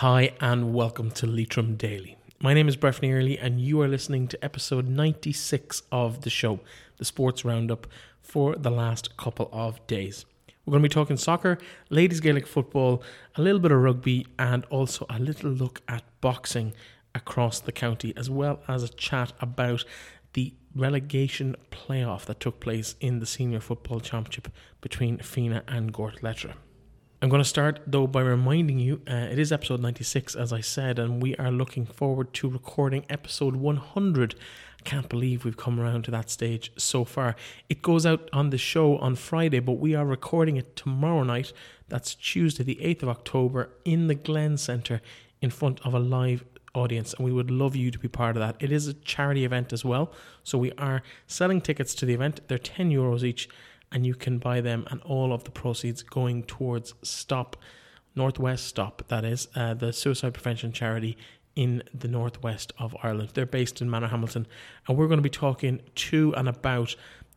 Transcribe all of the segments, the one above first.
Hi, and welcome to Leitrim Daily. My name is Breffney Early, and you are listening to episode 96 of the show, the sports roundup for the last couple of days. We're going to be talking soccer, ladies Gaelic football, a little bit of rugby, and also a little look at boxing across the county, as well as a chat about the relegation playoff that took place in the Senior Football Championship between Fenagh and Gortletteragh. I'm going to start though by reminding you uh, it is episode 96, as I said, and we are looking forward to recording episode 100. I can't believe we've come around to that stage so far. It goes out on the show on Friday, but we are recording it tomorrow night. That's Tuesday, the 8th of October, in the Glen Centre in front of a live audience, and we would love you to be part of that. It is a charity event as well, so we are selling tickets to the event. They're 10 euros each and you can buy them, and all of the proceeds going towards Stop Northwest Stop, that is uh, the suicide prevention charity in the northwest of Ireland. They're based in Manorhamilton, and we're going to be talking to and about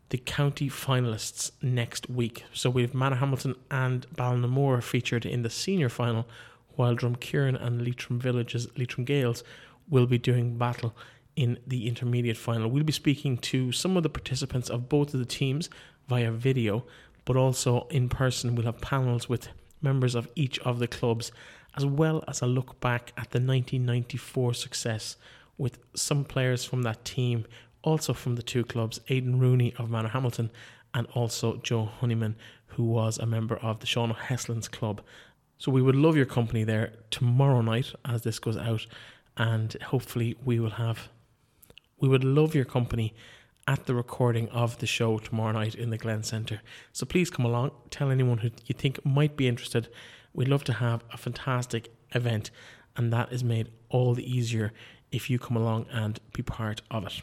the county finalists next week. So we have Manorhamilton and Ballinamore featured in the senior final, while Drumkeerin and Leitrim Villages, Leitrim Gaels, will be doing battle in the intermediate final. We'll be speaking to some of the participants of both of the teams via video, but also in person. We'll have panels with members of each of the clubs, as well as a look back at the 1994 success with some players from that team, also from the two clubs, Aidan Rooney of Manorhamilton and also Joe Honeyman, who was a member of the Sean O'Heslin's club. So we would love your company there tomorrow night as this goes out, and hopefully we will have. We would love your company at the recording of the show tomorrow night in the Glen Centre. So please come along, tell anyone who you think might be interested. We'd love to have a fantastic event, and that is made all the easier if you come along and be part of it.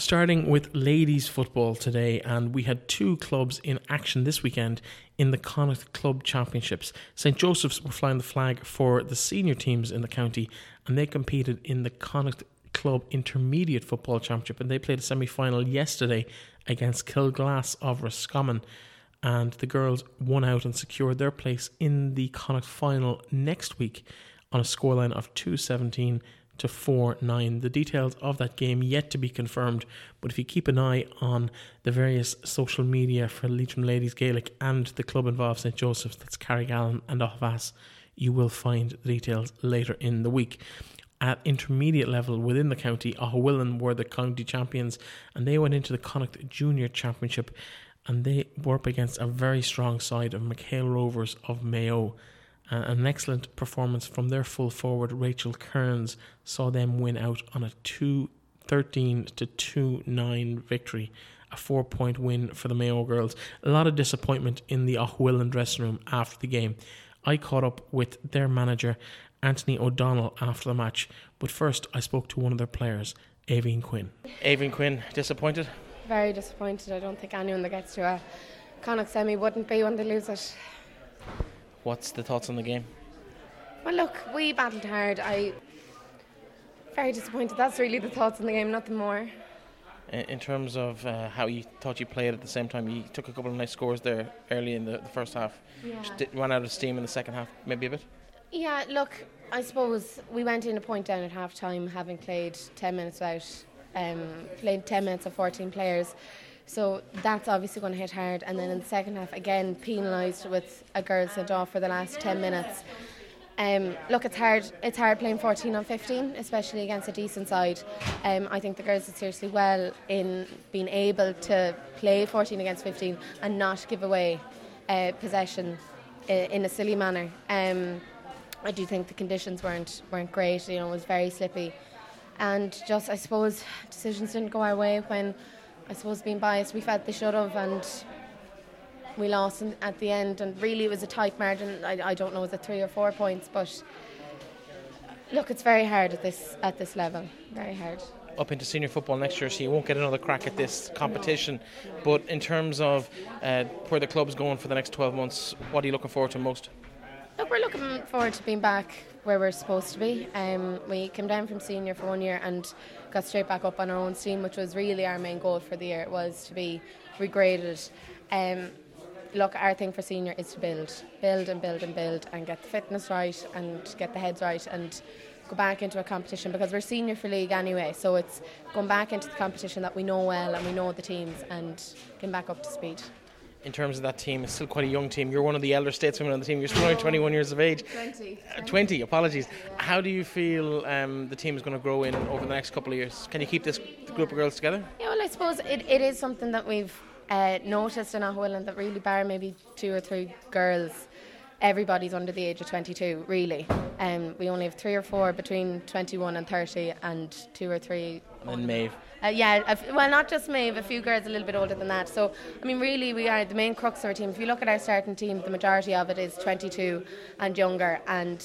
starting with ladies football today, and we had two clubs in action this weekend in the Connacht Club Championships. St Joseph's were flying the flag for the senior teams in the county, and they competed in the Connacht Club Intermediate Football Championship, and they played a semi final yesterday against Kilglass of Roscommon. And the girls won out and secured their place in the Connacht final next week on a scoreline of 217 to 4 9. The details of that game yet to be confirmed, but if you keep an eye on the various social media for Leitrim Ladies Gaelic and the club involved, St Joseph's, that's Carrigallen and Aughavas, you will find the details later in the week. At intermediate level within the county, Aughawillan were the county champions and they went into the Connacht Junior Championship and they were up against a very strong side of McHale Rovers of Mayo an excellent performance from their full forward Rachel Kearns saw them win out on a 2 13 to 2 9 victory, a four point win for the Mayo girls. A lot of disappointment in the Aughawillan dressing room after the game. I caught up with their manager, Anthony O'Donnell, after the match, but first I spoke to one of their players, Avine Quinn. Avine Quinn, disappointed? Very disappointed. I don't think anyone that gets to a Connacht semi wouldn't be when they lose it. What's the thoughts on the game? Well, look, we battled hard. I very disappointed. That's really the thoughts on the game, nothing more. In terms of uh, how you thought you played at the same time, you took a couple of nice scores there early in the, the first half. Yeah. Just did, ran out of steam in the second half, maybe a bit. Yeah, look, I suppose we went in a point down at half time, having played 10 minutes out, um, played 10 minutes of 14 players. So that's obviously going to hit hard. And then in the second half, again, penalised with a girl sent off for the last 10 minutes. Um, look, it's hard. It's hard playing 14 on 15, especially against a decent side. Um, I think the girls did seriously well in being able to play 14 against 15 and not give away uh, possession in a silly manner. Um, I do think the conditions weren't weren't great. You know, it was very slippy, and just I suppose decisions didn't go our way when I suppose being biased, we felt they should have, and we lost at the end. And really, it was a tight margin. I, I don't know, was it three or four points? But look, it's very hard at this at this level. Very hard. Up into senior football next year, so you won't get another crack at this competition. But in terms of uh, where the club's going for the next 12 months, what are you looking forward to most? Look, we're looking forward to being back where we're supposed to be. Um, we came down from senior for one year and got straight back up on our own steam, which was really our main goal for the year. It was to be regraded. Um, look, our thing for senior is to build, build and build and build, and get the fitness right and get the heads right and go back into a competition because we're senior for league anyway. So it's going back into the competition that we know well and we know the teams and getting back up to speed in terms of that team, it's still quite a young team. You're one of the elder statesmen on the team. You're still only 21 years of age. 20. Uh, 20, apologies. How do you feel um, the team is going to grow in over the next couple of years? Can you keep this group of girls together? Yeah, well, I suppose it, it is something that we've uh, noticed in Aughawillan that really, bar maybe two or three girls, everybody's under the age of 22, really. Um, we only have three or four between 21 and 30, and two or three. And Maeve. Uh, yeah, well, not just Maeve, a few girls a little bit older than that. So, I mean, really, we are the main crux of our team. If you look at our starting team, the majority of it is 22 and younger, and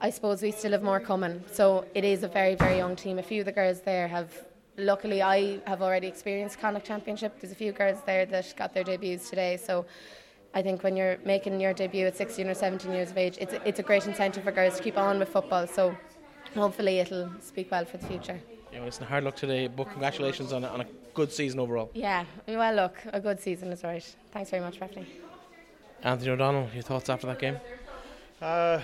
I suppose we still have more coming. So, it is a very, very young team. A few of the girls there have. Luckily, I have already experienced Connacht Championship. There's a few girls there that got their debuts today. So, I think when you're making your debut at 16 or 17 years of age, it's, it's a great incentive for girls to keep on with football. So, hopefully, it'll speak well for the future you it's a hard luck today, but congratulations on a, on a good season overall. Yeah, well, look, a good season is right. Thanks very much, Bethany. Anthony O'Donnell, your thoughts after that game? Uh,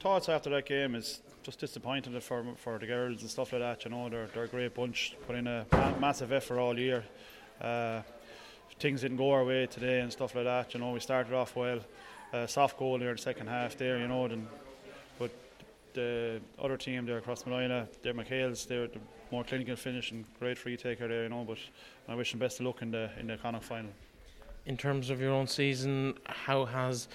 thoughts after that game is just disappointed for for the girls and stuff like that. You know, they're they're a great bunch, put in a massive effort all year. Uh, things didn't go our way today and stuff like that. You know, we started off well, uh, soft goal there in the second half there. You know, then but the other team there across Molina, they're McHale's, they're the more clinical finish and great free taker there, you know. But I wish them best of luck in the in the Connacht final. In terms of your own season, how has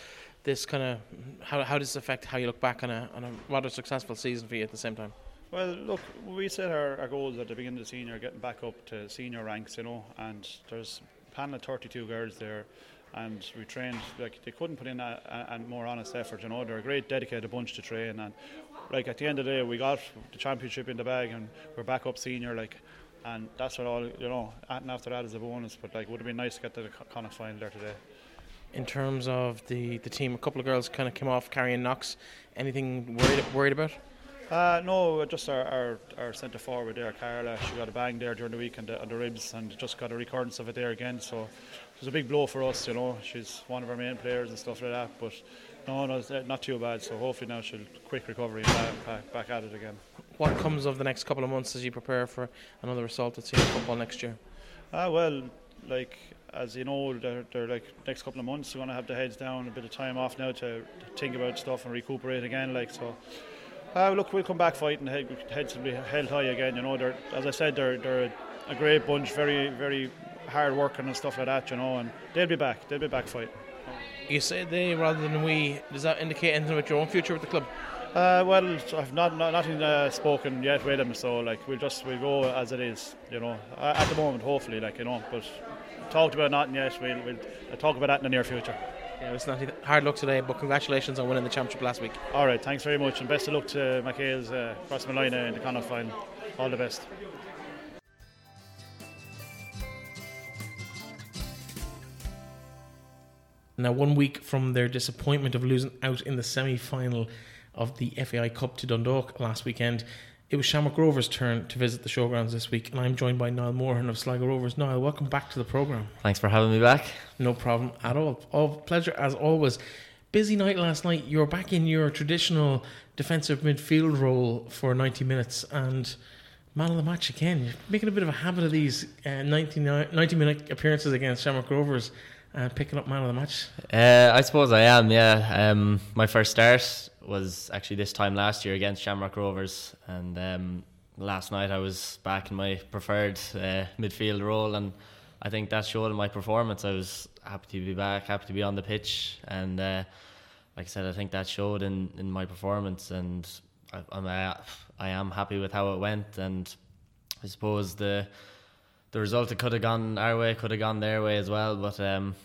this kind of how how does this affect how you look back on a on a rather successful season for you at the same time? Well, look, we set our, our goals at the beginning of the senior, getting back up to senior ranks, you know, and there's a panel of 32 girls there and we trained like they couldn't put in a, a, a, more honest effort. You know, they're a great dedicated bunch to train, and like at the end of the day, we got the championship in the bag, and we're back up senior. Like, and that's what all you know. And after that is a bonus, but like, would have been nice to get to the Connacht final there today. In terms of the, the team, a couple of girls kind of came off carrying knocks. Anything worried worried about? Uh, no, just our, our, our centre forward there, Carla. She got a bang there during the week on the, on the ribs and just got a recurrence of it there again. So it was a big blow for us, you know. She's one of our main players and stuff like that. But no, no, uh, not too bad. So hopefully now she'll quick recovery and back, back at it again. What comes of the next couple of months as you prepare for another result at senior football next year? Ah, well, like as you know, they're, they're like next couple of months. We want to have the heads down, a bit of time off now to, to think about stuff and recuperate again. Like so. Uh, look, we'll come back fighting. Head, heads will be held high again. You know, they're as I said, they're they're a great bunch, very very hard working and stuff like that. You know, and they'll be back. They'll be back fighting. You say they rather than we. Does that indicate anything about your own future with the club? Uh, well, I've not, not nothing uh, spoken yet with them, so like we'll just we'll go as it is, you know. At the moment, hopefully, like you know, but talked about nothing yet. We'll, we'll talk about that in the near future. Yeah, it's not hard luck today, but congratulations on winning the championship last week. All right, thanks very much, and best of luck to McHale's uh, cross Malina in the Connacht final. All the best. Now, one week from their disappointment of losing out in the semi final of the FAI Cup to Dundalk last weekend, it was Shamrock Rovers' turn to visit the showgrounds this week, and I'm joined by Niall Morahan of Sligo Rovers. Niall, welcome back to the programme. Thanks for having me back. No problem at all. All pleasure as always. Busy night last night. You're back in your traditional defensive midfield role for 90 minutes, and man of the match again. You're making a bit of a habit of these uh, 90, 90 minute appearances against Shamrock Rovers uh, picking up man of the match? Uh, I suppose I am. Yeah, um, my first start was actually this time last year against Shamrock Rovers, and um, last night I was back in my preferred uh, midfield role, and I think that showed in my performance. I was happy to be back, happy to be on the pitch, and uh, like I said, I think that showed in, in my performance, and I, I'm uh, I am happy with how it went, and I suppose the the result it could have gone our way, could have gone their way as well. But um,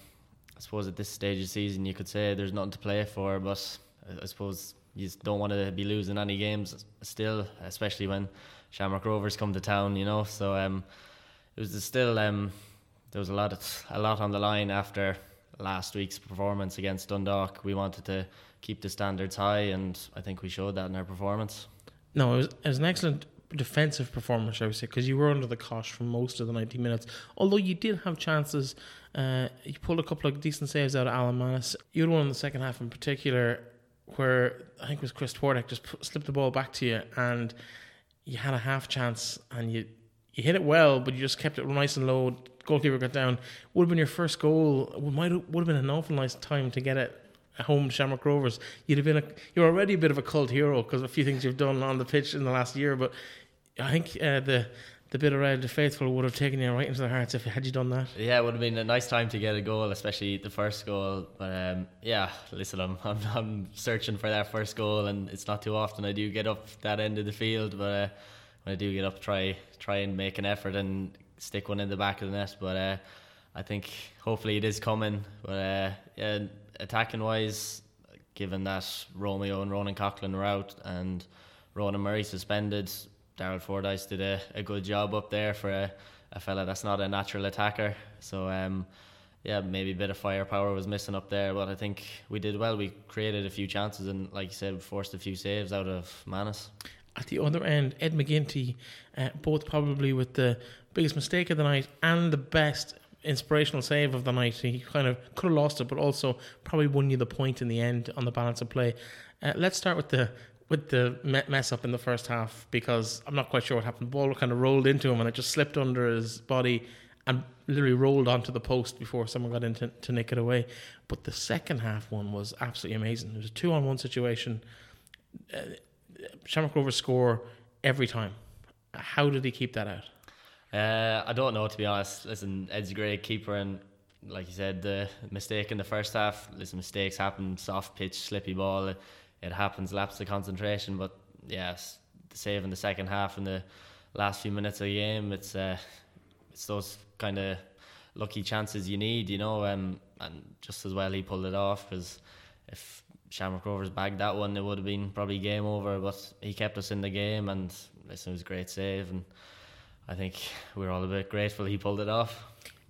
I suppose at this stage of the season, you could say there's nothing to play for. But I suppose you don't want to be losing any games still, especially when Shamrock Rovers come to town. You know, so um, it was still um, there was a lot of, a lot on the line after last week's performance against Dundalk. We wanted to keep the standards high, and I think we showed that in our performance. No, it was, it was an excellent defensive performance, I would say, because you were under the cosh for most of the 90 minutes. Although you did have chances, uh, you pulled a couple of decent saves out of Alan Mannus. You had one in the second half in particular where I think it was Chris Twardek just put, slipped the ball back to you and you had a half chance and you you hit it well, but you just kept it nice and low. Goalkeeper got down. Would have been your first goal. Would might would have been an awful nice time to get it home Shamrock Rovers. You'd have been a you're already a bit of a cult hero because of a few things you've done on the pitch in the last year. But I think uh, the the bit of red, the faithful would have taken you right into their hearts if had you done that. Yeah, it would have been a nice time to get a goal, especially the first goal. But um, yeah, listen, I'm, I'm, I'm searching for that first goal, and it's not too often I do get up that end of the field. But uh, when I do get up, try try and make an effort and stick one in the back of the net. But uh, I think hopefully it is coming. But uh, yeah, attacking wise, given that Romeo and Ronan Coughlan were out and Ronan Murray suspended, Daryl Fordyce did a, a good job up there for a, a fella that's not a natural attacker. So um, yeah, maybe a bit of firepower was missing up there, but I think we did well. We created a few chances and, like you said, forced a few saves out of Mannus. At the other end, Ed McGinty, uh, both probably with the biggest mistake of the night and the best inspirational save of the night. He kind of could have lost it, but also probably won you the point in the end on the balance of play. Uh, let's start with the with the mess up in the first half because I'm not quite sure what happened. The ball kind of rolled into him and it just slipped under his body and literally rolled onto the post before someone got in to, to nick it away. But the second half one was absolutely amazing. It was a two on one situation. Uh, Shamrock Rovers score every time. How did he keep that out? Uh, I don't know to be honest. Listen, Ed's a great keeper, and like you said, the mistake in the first half. Listen, mistakes happen. Soft pitch, slippy ball it happens, lapse of concentration. But yes, the save in the second half and the last few minutes of the game, it's uh, it's those kind of lucky chances you need, you know. Um, and just as well he pulled it off because if Shamrock Rovers bagged that one, it would have been probably game over. But he kept us in the game, and listen, it was a great save, and I think we are all a bit grateful he pulled it off.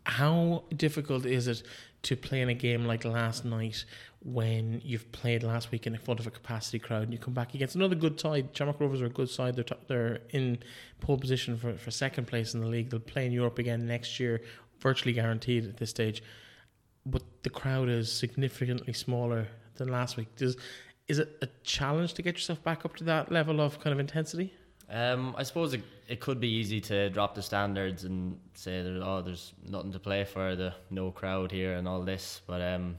How difficult is it to play in a game like last night when you've played last week in front of a capacity crowd and you come back against another good side. Shamrock Rovers are a good side. They're, t- they're in pole position for, for second place in the league. They'll play in Europe again next year, virtually guaranteed at this stage. But the crowd is significantly smaller than last week. Does is it a challenge to get yourself back up to that level of kind of intensity? Um, I suppose it, it could be easy to drop the standards and say that oh, there's nothing to play for, the no crowd here and all this. But um,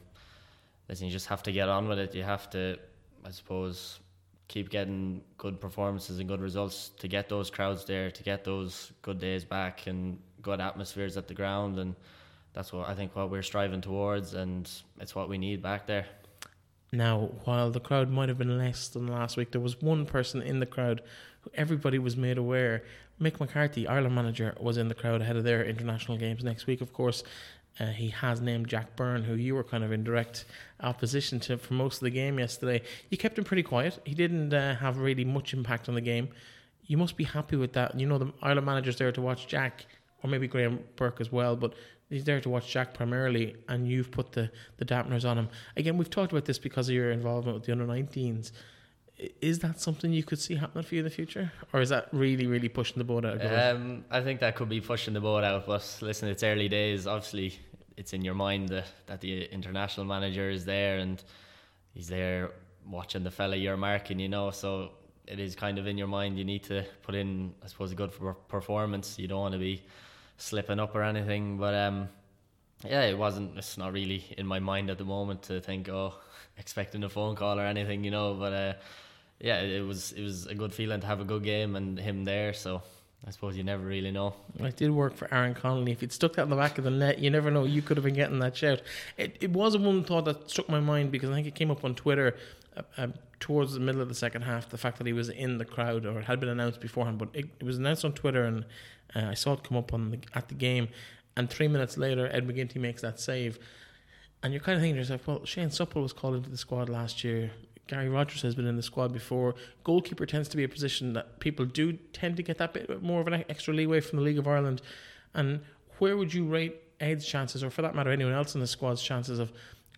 listen, you just have to get on with it. You have to, I suppose, keep getting good performances and good results to get those crowds there, to get those good days back and good atmospheres at the ground. And that's what I think what we're striving towards, and it's what we need back there. Now, while the crowd might have been less than last week, there was one person in the crowd who everybody was made aware. Mick McCarthy, Ireland manager, was in the crowd ahead of their international games next week, of course. Uh, he has named Jack Byrne, who you were kind of in direct opposition to for most of the game yesterday. You kept him pretty quiet. He didn't uh, have really much impact on the game. You must be happy with that. You know, the Ireland manager's there to watch Jack, or maybe Graham Burke as well, but he's there to watch Jack primarily, and you've put the, the dampeners on him. Again, we've talked about this because of your involvement with the under 19s. Is that something you could see happening for you in the future, or is that really, really pushing the boat out? Um, I think that could be pushing the boat out. But listen, it's early days. Obviously, it's in your mind that, that the international manager is there and he's there watching the fella you're marking, you know. So it is kind of in your mind. You need to put in, I suppose, a good performance. You don't want to be slipping up or anything. But um, yeah, it wasn't. It's not really in my mind at the moment to think, oh, expecting a phone call or anything, you know. But uh, yeah, it was it was a good feeling to have a good game and him there. So I suppose you never really know. It did work for Aaron Connolly. If he'd stuck that in the back of the net, you never know. You could have been getting that shout. It, it was one thought that struck my mind because I think it came up on Twitter uh, uh, towards the middle of the second half. The fact that he was in the crowd, or it had been announced beforehand, but it, it was announced on Twitter, and uh, I saw it come up on the, at the game. And three minutes later, Ed McGinty makes that save. And you're kind of thinking to yourself, well, Shane Supple was called into the squad last year. Gary Rogers has been in the squad before. Goalkeeper tends to be a position that people do tend to get that bit more of an extra leeway from the League of Ireland. And where would you rate Ed's chances, or for that matter, anyone else in the squad's chances of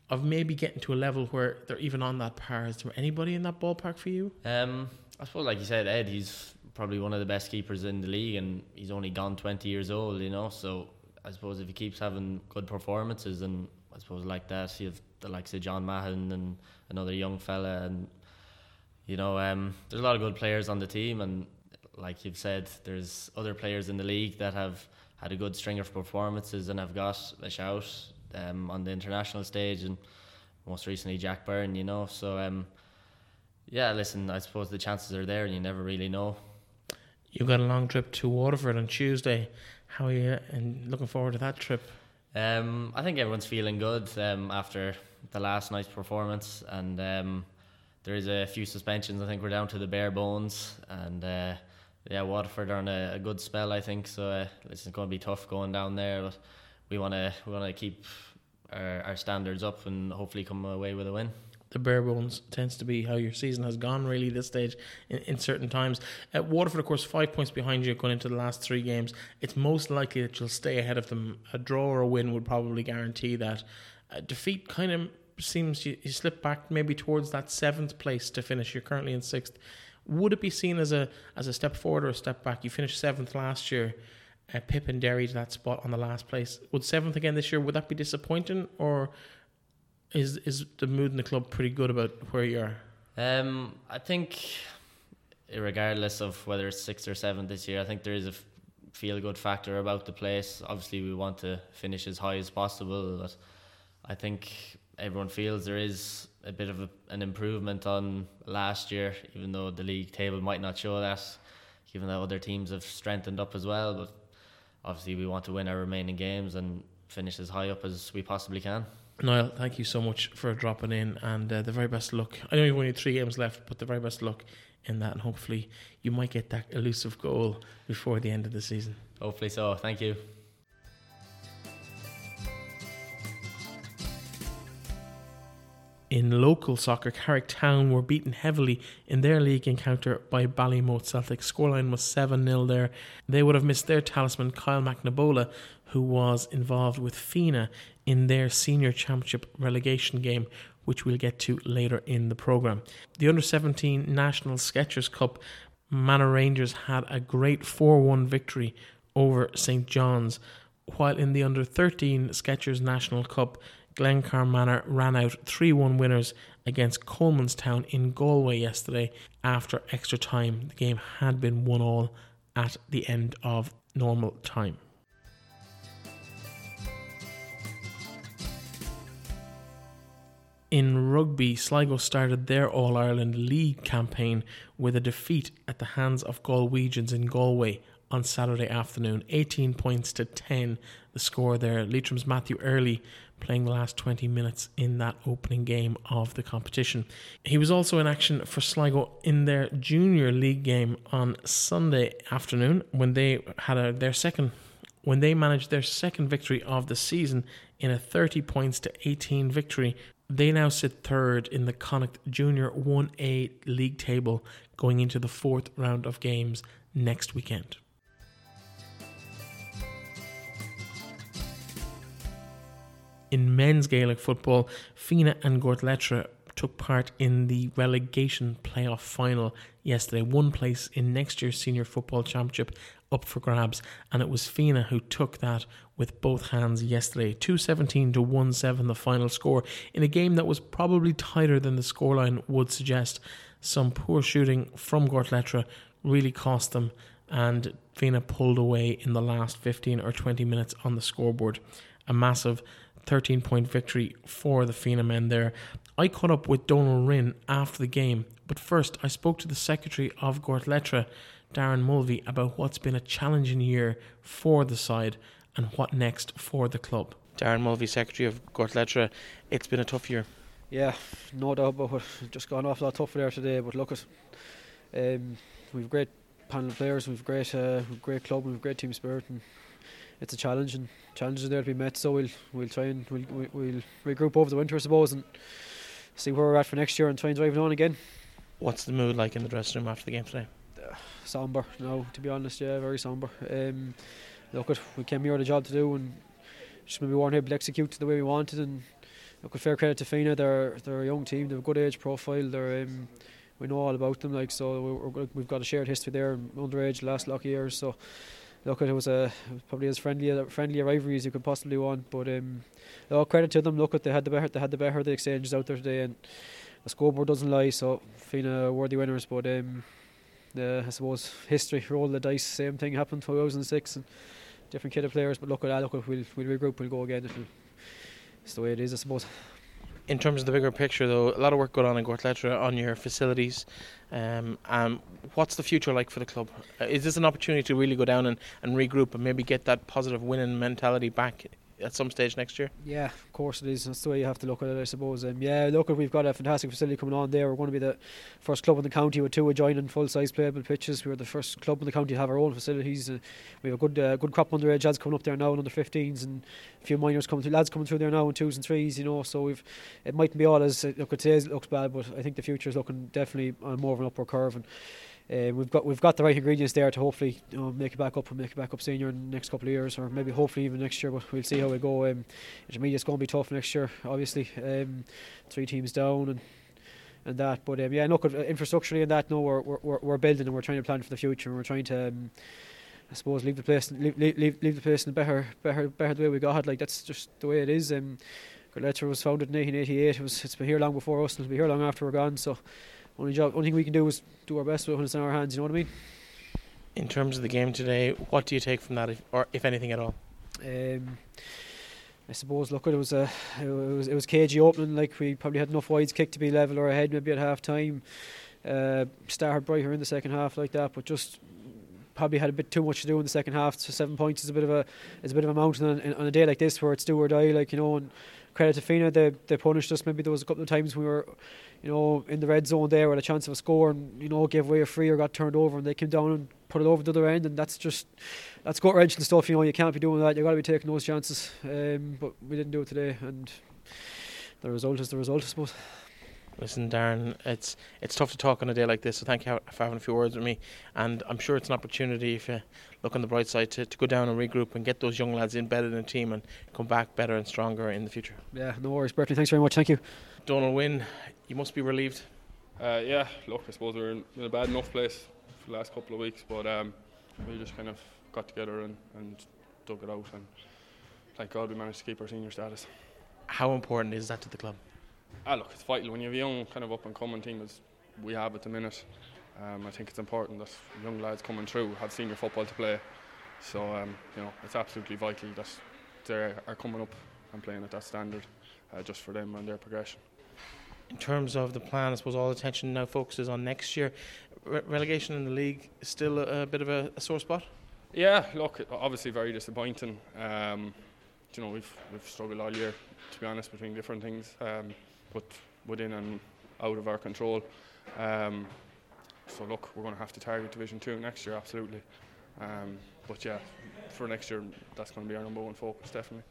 of maybe getting to a level where they're even on that par? Is there anybody in that ballpark for you? Um, I suppose, like you said, Ed, he's probably one of the best keepers in the league, and he's only gone 20 years old, you know. So I suppose if he keeps having good performances, and I suppose like that, you have the likes of John Mahon and another young fella, and you know, um, there's a lot of good players on the team, and like you've said, there's other players in the league that have had a good string of performances and have got a shout um, on the international stage, and most recently Jack Byrne, you know. So um, yeah, listen, I suppose the chances are there, and you never really know. You've got a long trip to Waterford on Tuesday. How are you and looking forward to that trip? Um, I think everyone's feeling good um, after the last night's performance, and um, there is a few suspensions. I think we're down to the bare bones, and uh, yeah, Waterford are on a, a, good spell. I think so. Uh, it's going to be tough going down there, but we want to we want to keep our, our standards up and hopefully come away with a win the bare bones tends to be how your season has gone really this stage in, in certain times. Uh, Waterford, of course, five points behind you going into the last three games. It's most likely that you'll stay ahead of them. A draw or a win would probably guarantee that. A defeat kind of seems you, you slip back maybe towards that seventh place to finish. You're currently in sixth. Would it be seen as a as a step forward or a step back? You finished seventh last year. Uh, Pip and Derry to that spot on the last place. Would seventh again this year? Would that be disappointing, or is is the mood in the club pretty good about where you are? Um, I think, regardless of whether it's sixth or seventh this year, I think there is a feel good factor about the place. Obviously, we want to finish as high as possible, but I think everyone feels there is a bit of a, an improvement on last year, even though the league table might not show that, given that other teams have strengthened up as well. But obviously, we want to win our remaining games and finish as high up as we possibly can. Niall, thank you so much for dropping in and uh, the very best luck. I know you've only three games left, but the very best luck in that, and hopefully you might get that elusive goal before the end of the season. Hopefully so. Thank you. In local soccer, Carrick Town were beaten heavily in their league encounter by Ballymote Celtic. Scoreline was 7 0 there. They would have missed their talisman, Kyle McNabola, who was involved with Fenagh in their senior championship relegation game, which we'll get to later in the programme. The under 17 National Skechers Cup, Manor Rangers had a great 4 1 victory over St John's, while in the under 13 Skechers National Cup, Glencar Manor ran out 3 1 winners against Colemanstown in Galway yesterday after extra time. The game had been 1 all at the end of normal time. In rugby, Sligo started their All Ireland League campaign with a defeat at the hands of Galwegians in Galway on Saturday afternoon. 18 points to 10, the score there. Leitrim's Matthew Early playing the last 20 minutes in that opening game of the competition. He was also in action for Sligo in their junior league game on Sunday afternoon when they had a, their second when they managed their second victory of the season in a 30 points to 18 victory they now sit third in the Connacht Junior 1A league table going into the fourth round of games next weekend. In men's Gaelic football, Fenagh and Gortletteragh took part in the relegation playoff final yesterday. One place in next year's Senior Football Championship up for grabs, and it was Fenagh who took that with both hands yesterday. 217 to 1 7, the final score, in a game that was probably tighter than the scoreline would suggest. Some poor shooting from Gortletteragh really cost them, and Fenagh pulled away in the last 15 or 20 minutes on the scoreboard. A massive 13 point victory for the Fenagh men there. I caught up with Donal Rinn after the game, but first I spoke to the secretary of Gortletteragh, Darren Mulvey, about what's been a challenging year for the side and what next for the club. Darren Mulvey, Secretary of Gortletteragh, it's been a tough year. Yeah, no doubt about it. Just gone off a lot tougher there today, but look at um, we've great panel of players, we've great uh, we've great club, we've great team spirit, and it's a challenge and challenges there to be met. So we'll we'll try and we'll we'll regroup over the winter, I suppose, and see where we're at for next year and try and drive it on again. What's the mood like in the dressing room after the game today? Uh, somber, no, to be honest, yeah, very somber. Um, look, at we came here with a job to do and just maybe weren't able to execute the way we wanted. And look, with fair credit to Fenagh, they're they're a young team, they've a good age profile, they're um, we know all about them. Like so, we're, we've got a shared history there underage last of years. So look, it was a probably as friendly a friendly a rivalry as you could possibly want. But um, all credit to them. Look, at they had the better they had the better the exchanges out there today, and the scoreboard doesn't lie. So Fenagh worthy winners, but um, the I suppose history roll the dice. Same thing happened 2006 and different kid of players. But look at that. Look, we'll we'll regroup. We'll go again. It's the way it is, I suppose. In terms of the bigger picture, though, a lot of work going on in Gortletteragh on your facilities. Um, um, what's the future like for the club? Uh, is this an opportunity to really go down and, and regroup and maybe get that positive winning mentality back at some stage next year? Yeah, of course it is. That's the way you have to look at it, I suppose. Um, yeah, look, we've got a fantastic facility coming on there. We're going to be the first club in the county with two adjoining full-size playable pitches. We're the first club in the county to have our own facilities. Uh, we have a good uh, good crop underage lads coming up there now and under 15s and a few minors coming through. Lads coming through there now in twos and threes, you know. So we've it mightn't be all as look at it looks bad, but I think the future is looking definitely on more of an upward curve and. Uh, we've got we've got the right ingredients there to hopefully you know, make it back up and make it back up senior in the next couple of years, or maybe hopefully even next year. But we'll see how we go. Um, intermediate's going to be tough next year, obviously. Um, three teams down and and that. But um, yeah, look, infrastructurally and that, no, we're, we're we're building and we're trying to plan for the future. and We're trying to. Um, I suppose leave the place, leave, leave, leave the place in a better, better, better the way we got it. Like that's just the way it is. Um, Gortletteragh was founded in 1888. It was, it's been here long before us, and it'll be here long after we're gone. So, only job, only thing we can do is do our best when it's in our hands. You know what I mean? In terms of the game today, what do you take from that, if, or if anything at all? Um, I suppose look, it was a it was it was cagey opening. Like we probably had enough wides kick to be level or ahead maybe at half time. Uh, started brighter in the second half like that, but just probably had a bit too much to do in the second half. So seven points is a bit of a is a bit of a mountain on, on a day like this where it's do or die. Like you know, and credit to Fenagh, they they punished us. Maybe there was a couple of times we were, you know, in the red zone there with a chance of a score, and you know, gave away a free or got turned over, and they came down and put it over the other end, and that's just that's gut wrenching stuff. You know, you can't be doing that. you've got to be taking those chances. Um, but we didn't do it today, and the result is the result, I suppose. Listen, Darren, it's it's tough to talk on a day like this. So thank you for having a few words with me, and I'm sure it's an opportunity if you look on the bright side to, to go down and regroup and get those young lads embedded in the team and come back better and stronger in the future. Yeah, no worries, Bertie. Thanks very much. Thank you. Donald Wynne, you must be relieved. Uh, yeah, look, I suppose we are in, in, a bad enough place for the last couple of weeks, but um, we just kind of got together and, and dug it out, and thank God we managed to keep our senior status. How important is that to the club? Ah, look, it's vital when you have a young kind of up and coming team as we have at the minute. Um, I think it's important that young lads coming through have senior football to play. So um, you know, it's absolutely vital that they are coming up and playing at that standard, uh, just for them and their progression. In terms of the plan, I suppose all attention now focuses on next year. Re- relegation in the league is still a, a bit of a, a, sore spot. Yeah, look, obviously very disappointing. Um, you know, we've we've struggled all year, to be honest, between different things. Um, but within and out of our control. Um, so look, we're going to have to target Division Two next year, absolutely. Um, but yeah, for next year, that's going to be our number one focus, definitely.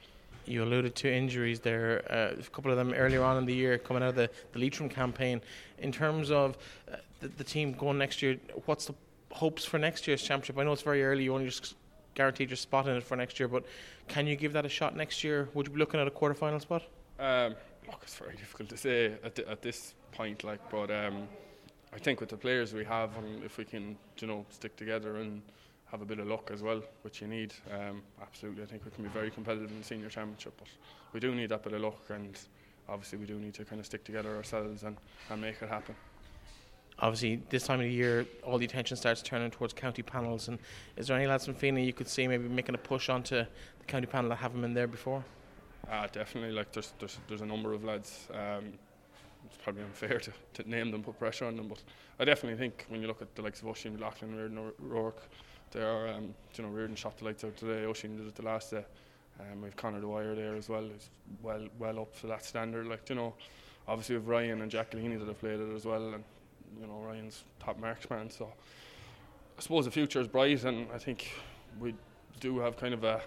You alluded to injuries there, uh, a couple of them earlier on in the year, coming out of the, the Leitrim campaign. In terms of uh, the, the team going next year, what's the hopes for next year's championship? I know it's very early, you only just guaranteed your spot in it for next year, but can you give that a shot next year? Would you be looking at a quarter final spot? Um, look, it's very difficult to say at, th- at this point. Like, but um, I think with the players we have, and if we can, you know, stick together and have a bit of luck as well, which you need, um, absolutely, I think we can be very competitive in the senior championship. But we do need that bit of luck, and obviously we do need to kind of stick together ourselves and, and make it happen. Obviously, this time of the year, all the attention starts turning towards county panels. And is there any lads from Fenagh you could see maybe making a push onto the county panel that haven't been there before? Ah, definitely. Like there's there's there's a number of lads. Um, it's probably unfair to, to name them, put pressure on them, but I definitely think when you look at the likes of Oisin, Lachlan, Reardon, Rourke, they are. Um, you know, Reardon shot the lights out today. Oisin did it the last day. Um, we've Connor Dwyer there as well. He's well well up to that standard. Like you know, obviously with Ryan and Jacqueline that have played it as well, and you know Ryan's top marksman. So I suppose the future is bright, and I think we do have kind of a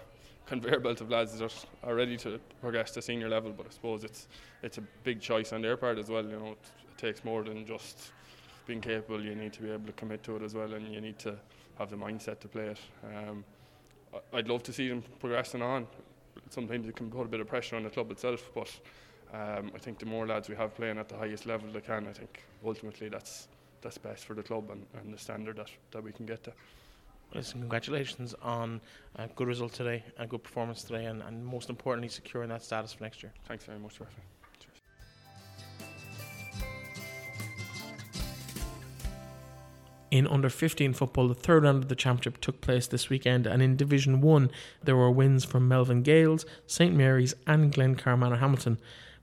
conveyor belt of lads that are ready to progress to senior level. But I suppose it's it's a big choice on their part as well. You know, it, it takes more than just being capable. You need to be able to commit to it as well, and you need to have the mindset to play it. Um, I'd love to see them progressing on. Sometimes it can put a bit of pressure on the club itself, but um, I think the more lads we have playing at the highest level they can, I think ultimately that's that's best for the club and, and the standard that, that we can get to. Listen, congratulations on a good result today, a good performance today, and, and most importantly, securing that status for next year. Thanks very much, Rafa. In under 15 football, the third round of the championship took place this weekend, and in Division 1, there were wins from Melvin Gaels, St Mary's, and Glencar Manorhamilton,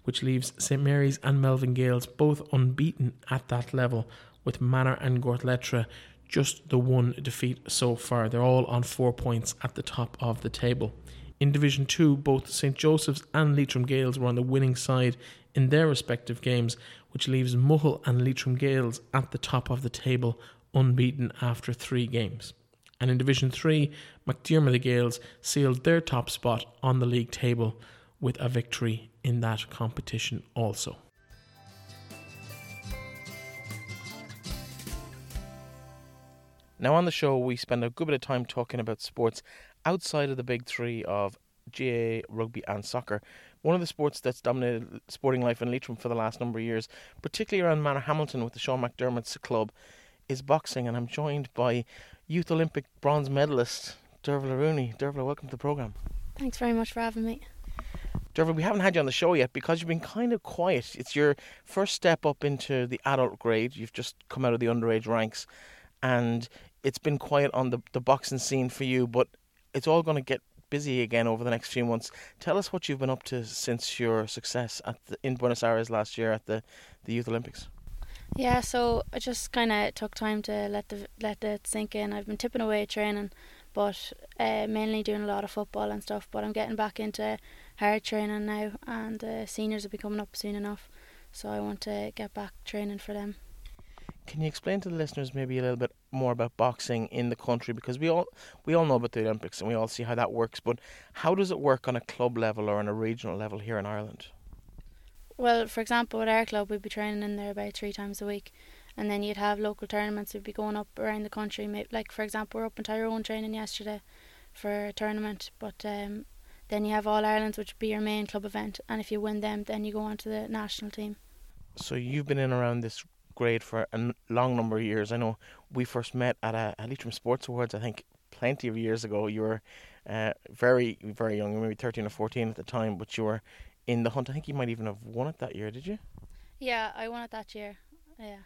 which leaves St Mary's and Melvin Gaels both unbeaten at that level, with Manor and Gortletteragh just the one defeat so far. They're all on four points at the top of the table. In Division 2, both St Joseph's and Leitrim Gaels were on the winning side in their respective games, which leaves Mull and Leitrim Gaels at the top of the table unbeaten after three games. And in Division 3, McDermott the Gales sealed their top spot on the league table with a victory in that competition also. Now, on the show, we spend a good bit of time talking about sports outside of the big three of GAA, rugby, and soccer. One of the sports that's dominated sporting life in Leitrim for the last number of years, particularly around Manorhamilton with the Sean McDermott's club, is boxing, and I'm joined by Youth Olympic bronze medalist Dervla Rooney. Dervla, welcome to the programme. Thanks very much for having me. Dervla, we haven't had you on the show yet because you've been kind of quiet. It's your first step up into the adult grade. You've just come out of the underage ranks, and it's been quiet on the, the boxing scene for you, but it's all going to get busy again over the next few months. Tell us what you've been up to since your success at the, in Buenos Aires last year at the, the Youth Olympics. Yeah, so I just kind of took time to let the let it sink in. I've been tipping away training, but uh, mainly doing a lot of football and stuff. But I'm getting back into hard training now, and uh, seniors will be coming up soon enough. So I want to get back training for them. Can you explain to the listeners maybe a little bit more about boxing in the country because we all we all know about the Olympics and we all see how that works, but how does it work on a club level or on a regional level here in Ireland? Well, for example, at our club, we'd be training in there about three times a week, and then you'd have local tournaments. We'd be going up around the country. Like for example, we're up in Tyrone training yesterday for a tournament, but um, then you have All Ireland, which would be your main club event, and if you win them, then you go on to the national team. So you've been in around this grade for a long number of years. I know we first met at a, a Leitrim Sports Awards. I think plenty of years ago. You were uh, very, very young, maybe thirteen or fourteen at the time, but you were in the hunt. I think you might even have won it that year, did you? Yeah, I won it that year. Yeah.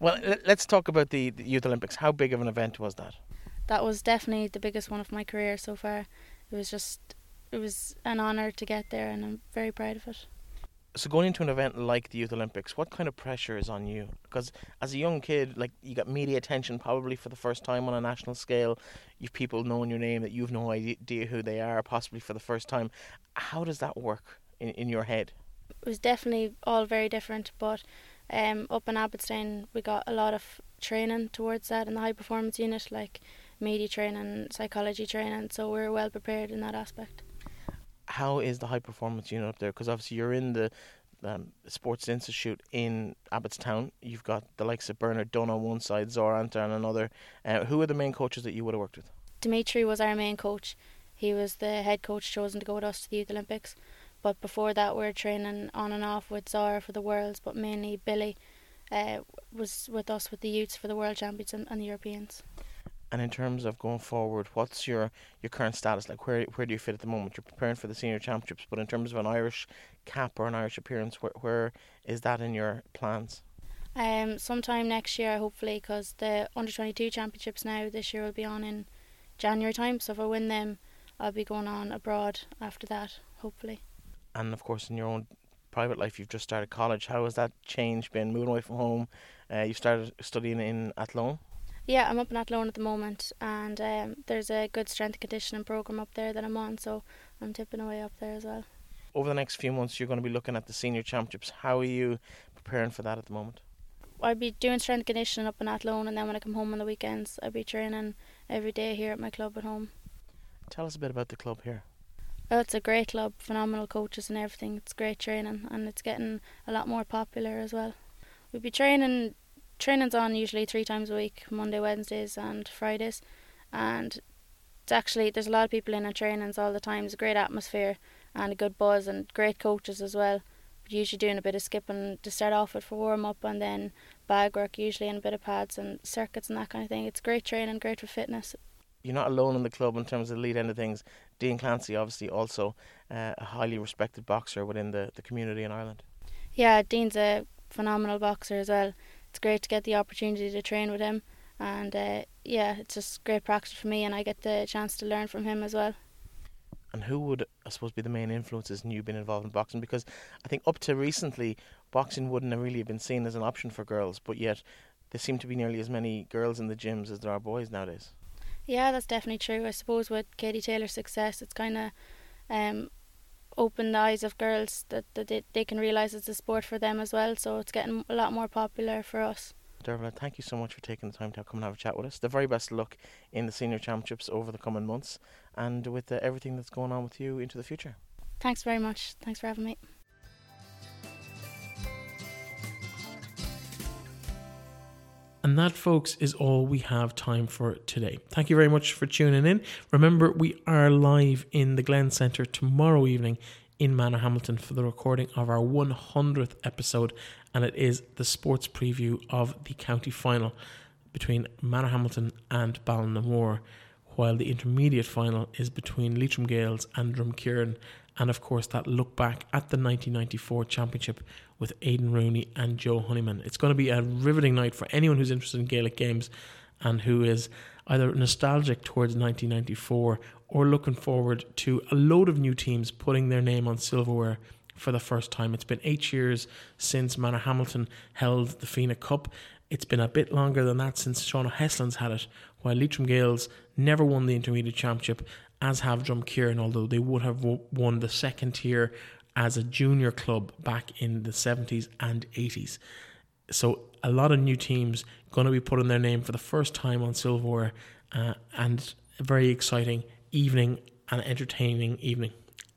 Well, let's talk about the, the Youth Olympics. How big of an event was that? That was definitely the biggest one of my career so far. It was just, it was an honour to get there, and I'm very proud of it. So going into an event like the Youth Olympics, what kind of pressure is on you? Because as a young kid, like you got media attention probably for the first time on a national scale. You've people knowing your name that you've no idea who they are, possibly for the first time. How does that work? in, in your head? It was definitely all very different, but um, up in Abbottstown we got a lot of training towards that in the high performance unit, like media training, psychology training, so we are well prepared in that aspect. How is the high performance unit up there? Because obviously you're in the um, Sports Institute in Abbottstown. You've got the likes of Bernard Dunne on one side, Zaur Antia on another. Uh, who are the main coaches that you would have worked with? Dimitri was our main coach. He was the head coach chosen to go with us to the Youth Olympics. But before that, we were training on and off with Zaur for the Worlds, but mainly Billy uh, was with us with the youths for the World Champions and, and, the Europeans. And in terms of going forward, what's your, your current status? Like, where where do you fit at the moment? You're preparing for the senior championships, but in terms of an Irish cap or an Irish appearance, where where is that in your plans? Um, sometime next year, hopefully, because the under twenty two championships now this year will be on in January time. So if I win them, I'll be going on abroad after that, hopefully and of course in your own private life you've just started college how has that change been moving away from home uh, you started studying in Athlone yeah I'm up in Athlone at the moment and um, there's a good strength conditioning program up there that I'm on so I'm tipping away up there as well over the next few months you're going to be looking at the senior championships how are you preparing for that at the moment I'd be doing strength conditioning up in Athlone and then when I come home on the weekends I'd be training every day here at my club at home tell us a bit about the club here Oh, it's a great club, phenomenal coaches and everything. It's great training, and it's getting a lot more popular as well. We'd be training. Training's on usually three times a week: Monday, Wednesdays, and Fridays. And it's actually there's a lot of people in our trainings all the time. It's a great atmosphere and a good buzz and great coaches as well. usually doing a bit of skipping to start off with for warm up, and then bag work usually and a bit of pads and circuits and that kind of thing. It's great training, great for fitness. You're not alone in the club in terms of the lead end of things. Dean Clancy, obviously, also uh, a highly respected boxer within the, the community in Ireland. Yeah, Dean's a phenomenal boxer as well. It's great to get the opportunity to train with him, and uh, yeah, it's just great practice for me, and I get the chance to learn from him as well. And who would, I suppose, be the main influences in you being involved in boxing? Because I think up to recently, boxing wouldn't have really been seen as an option for girls, but yet there seem to be nearly as many girls in the gyms as there are boys nowadays. Yeah, that's definitely true. I suppose with Katie Taylor's success, it's kind of um, opened the eyes of girls that, that they, they can realise it's a sport for them as well. So it's getting a lot more popular for us. Dervla, thank you so much for taking the time to come and have a chat with us. The very best luck in the senior championships over the coming months and with uh, everything that's going on with you into the future. Thanks very much. Thanks for having me. And that, folks, is all we have time for today. Thank you very much for tuning in. Remember, we are live in the Glens Centre tomorrow evening in Manorhamilton for the recording of our 100th episode, and it is the sports preview of the county final between Manorhamilton and Ballinamore, while the intermediate final is between Leitrim Gaels and Drumkeerin and of course that look back at the 1994 championship with Aidan Rooney and Joe Honeyman. It's going to be a riveting night for anyone who's interested in Gaelic games and who is either nostalgic towards 1994 or looking forward to a load of new teams putting their name on silverware for the first time. It's been eight years since Manorhamilton held the Fenagh Cup. It's been a bit longer than that since Sean O'Heslin's had it, while Leitrim Gaels never won the Intermediate Championship as have Drumkeerin, although they would have won the second tier as a junior club back in the 70s and 80s. So a lot of new teams going to be putting their name for the first time on silverware, uh, and a very exciting evening and entertaining evening.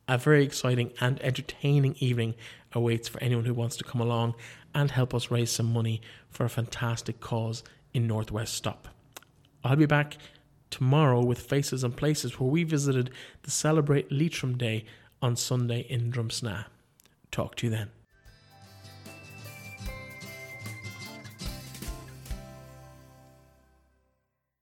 A very exciting and entertaining evening awaits for anyone who wants to come along and help us raise some money for a fantastic cause in Northwest Stop. I'll be back tomorrow with Faces and Places, where we visited the Celebrate Leitrim Day on Sunday in Drumsna. Talk to you then.